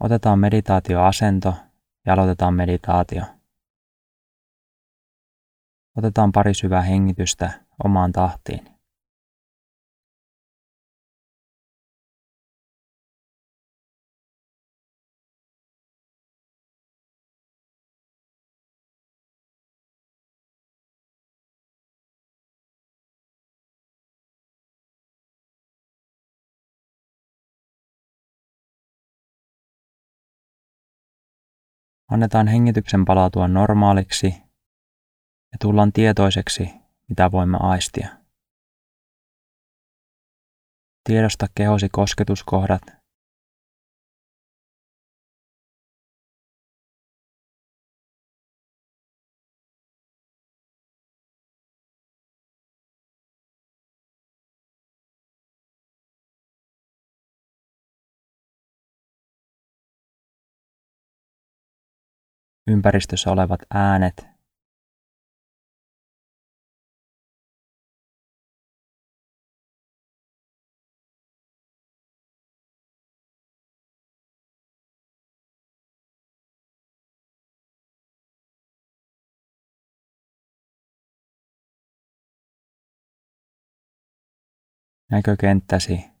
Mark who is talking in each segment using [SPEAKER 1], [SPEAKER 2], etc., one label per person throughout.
[SPEAKER 1] Otetaan meditaatioasento ja aloitetaan meditaatio. Otetaan pari syvää hengitystä omaan tahtiin. Annetaan hengityksen palautua normaaliksi ja tullaan tietoiseksi, mitä voimme aistia. Tiedosta kehosi kosketuskohdat. Ympäristössä olevat äänet. Näkökenttäsi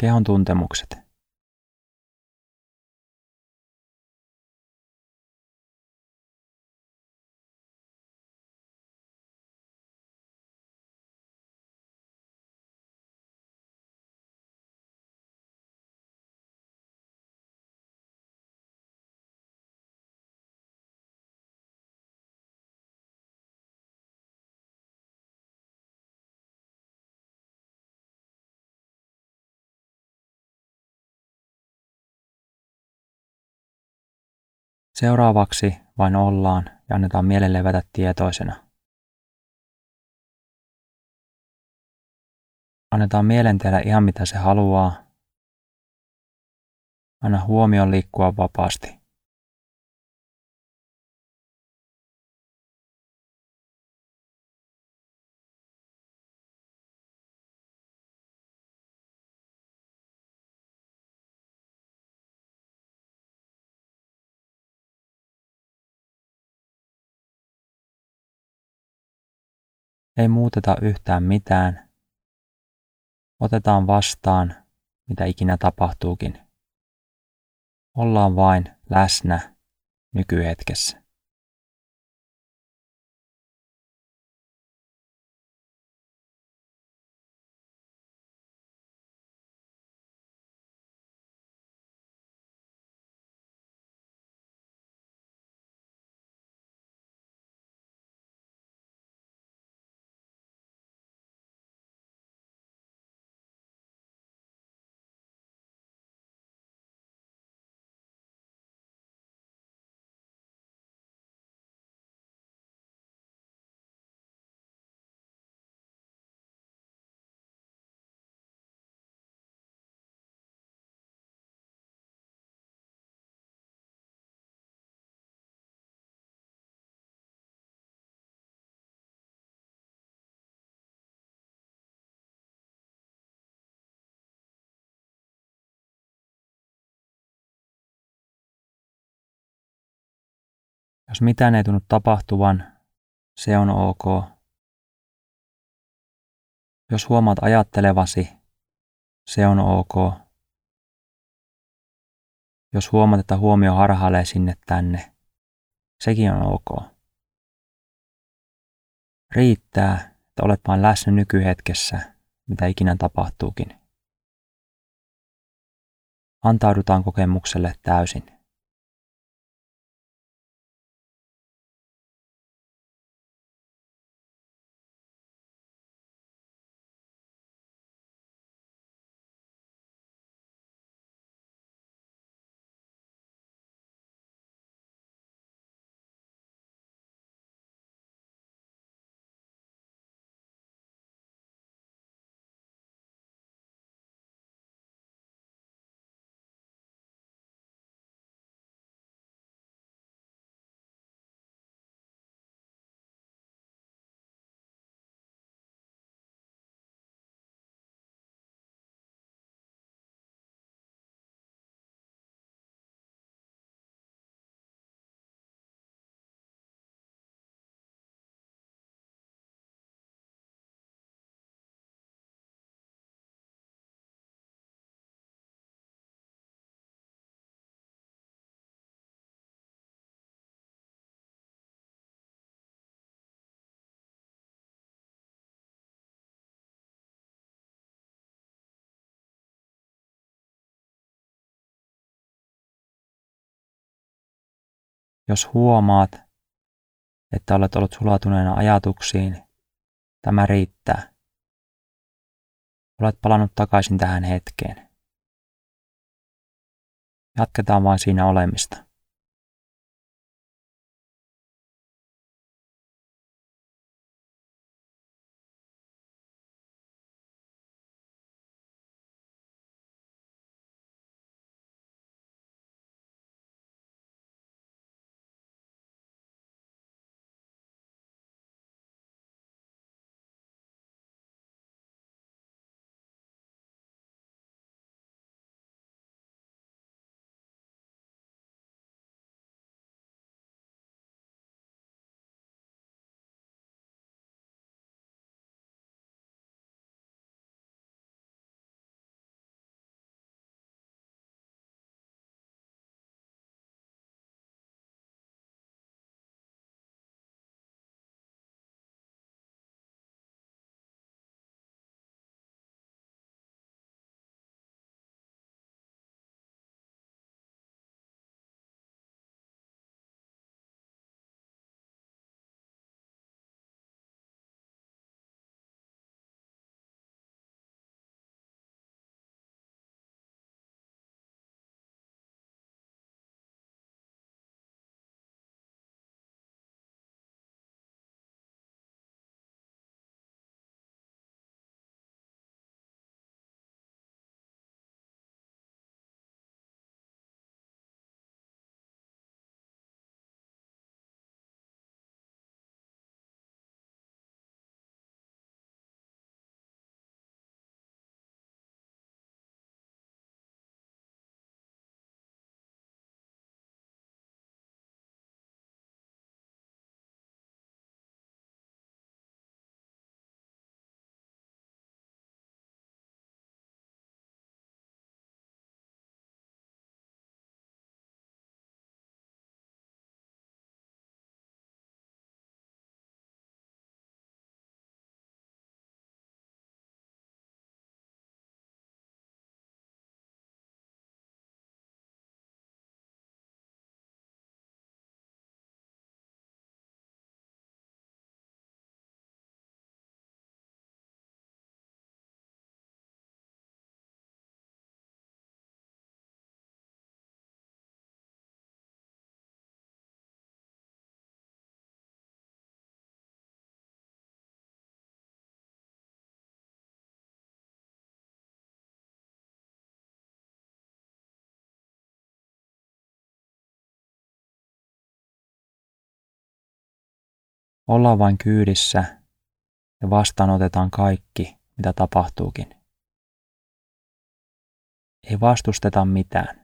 [SPEAKER 1] kehon tuntemukset. Seuraavaksi vain ollaan ja annetaan mielen levätä tietoisena. Annetaan mielen tehdä ihan mitä se haluaa. Anna huomion liikkua vapaasti. Ei muuteta yhtään mitään. Otetaan vastaan, mitä ikinä tapahtuukin. Ollaan vain läsnä nykyhetkessä. Jos mitään ei tunnu tapahtuvan, se on ok. Jos huomaat ajattelevasi, se on ok. Jos huomaat, että huomio harhailee sinne tänne, sekin on ok. Riittää, että olet vain läsnä nykyhetkessä, mitä ikinä tapahtuukin. Antaudutaan kokemukselle täysin. Jos huomaat, että olet ollut sulatuneena ajatuksiin, tämä riittää. Olet palannut takaisin tähän hetkeen. Jatketaan vain siinä olemista. Olla vain kyydissä ja vastaanotetaan kaikki, mitä tapahtuukin. Ei vastusteta mitään.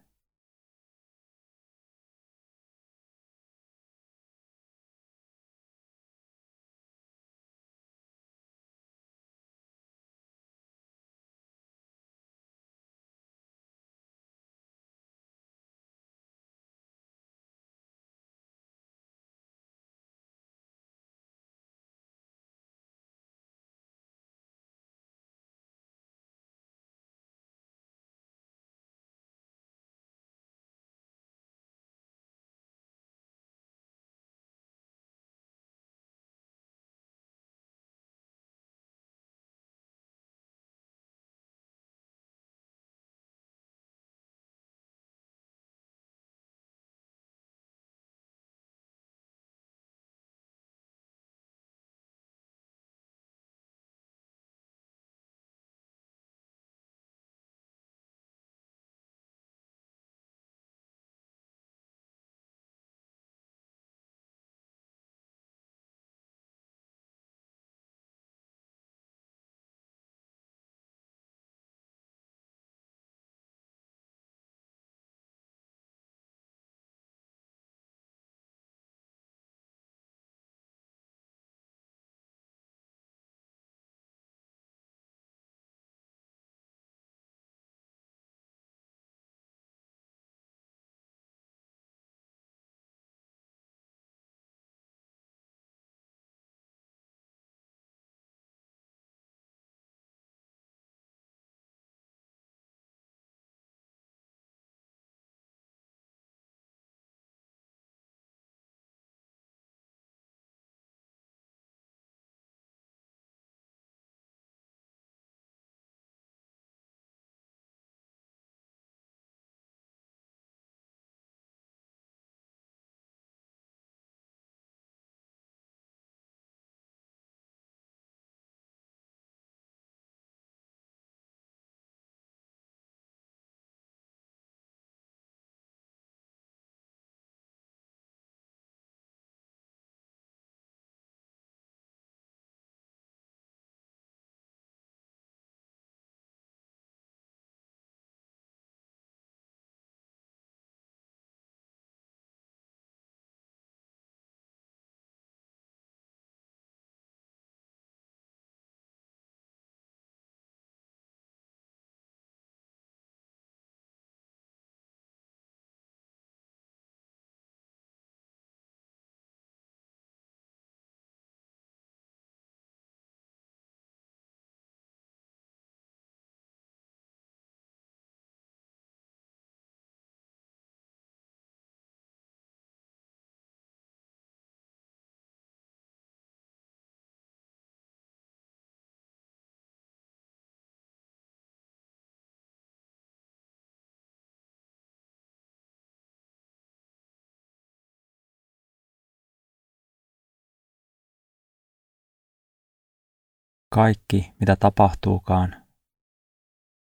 [SPEAKER 1] Kaikki, mitä tapahtuukaan,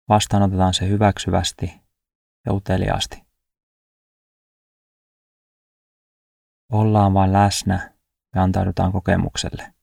[SPEAKER 1] vastaanotetaan se hyväksyvästi ja uteliaasti. Ollaan vain läsnä ja antaudutaan kokemukselle.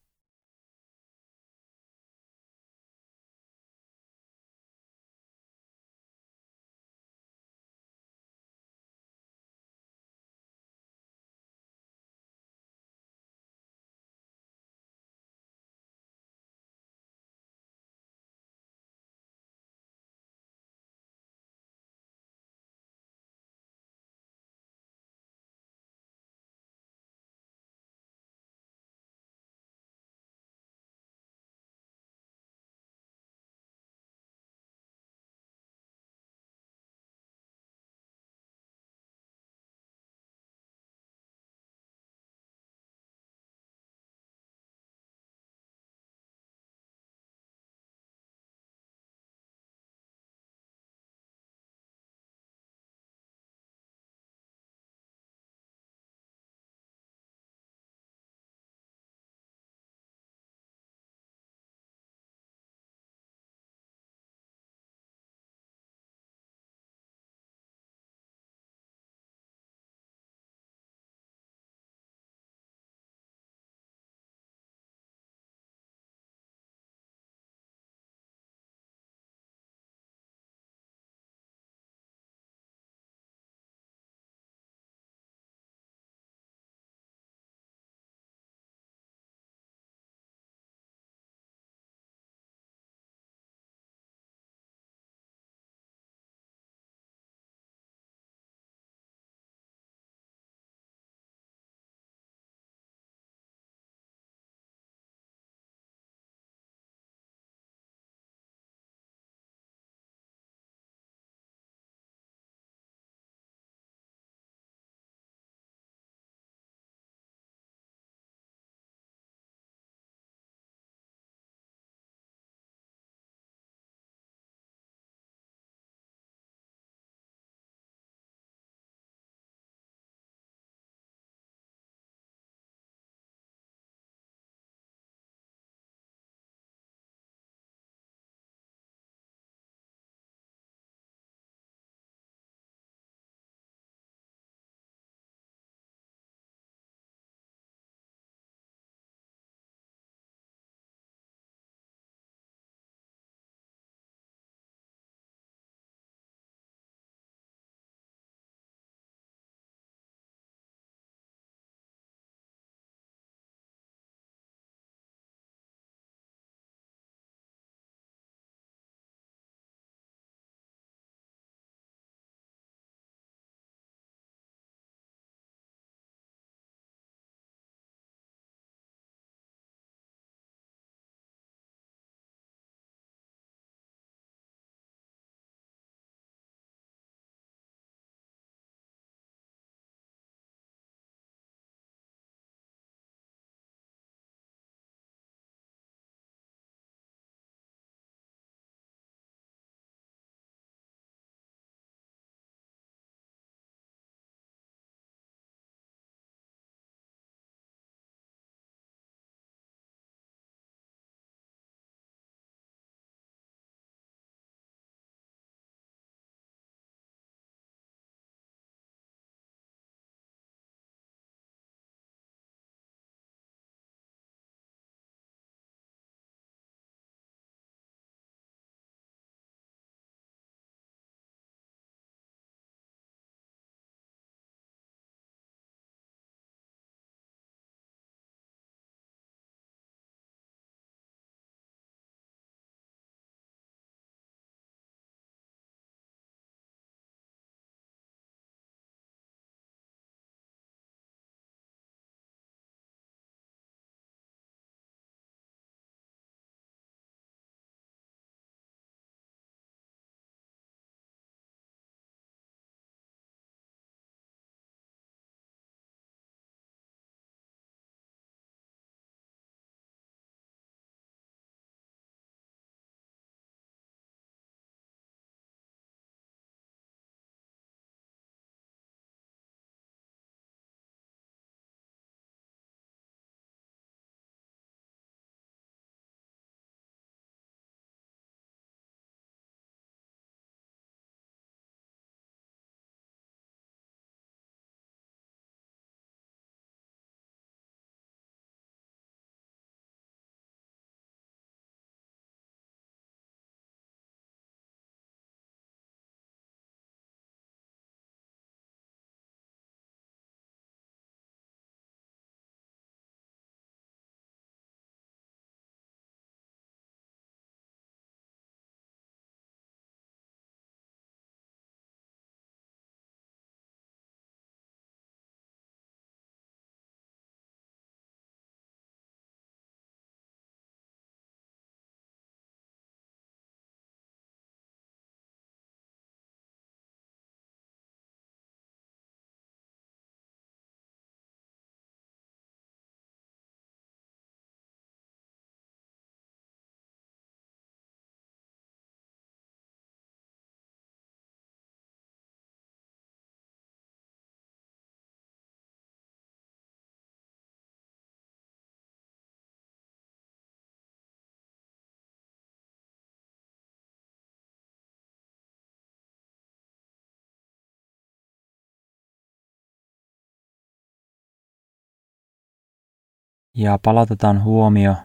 [SPEAKER 1] Ja palautetaan huomio,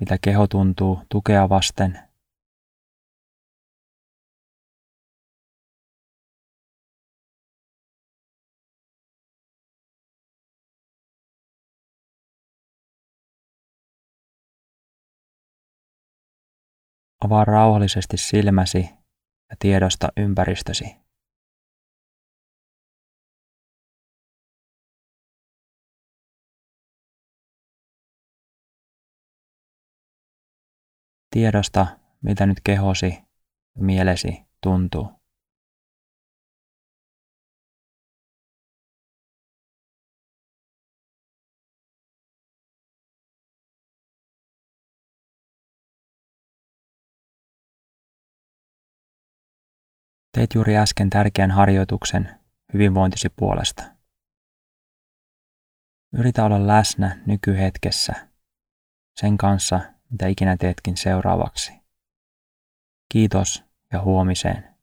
[SPEAKER 1] mitä keho tuntuu tukea vasten. Avaa rauhallisesti silmäsi ja tiedosta ympäristösi. Tiedosta, mitä nyt kehosi ja mielesi tuntuu. Teit juuri äsken tärkeän harjoituksen hyvinvointisi puolesta. Yritä olla läsnä nykyhetkessä sen kanssa, mitä ikinä teetkin seuraavaksi. Kiitos ja huomiseen.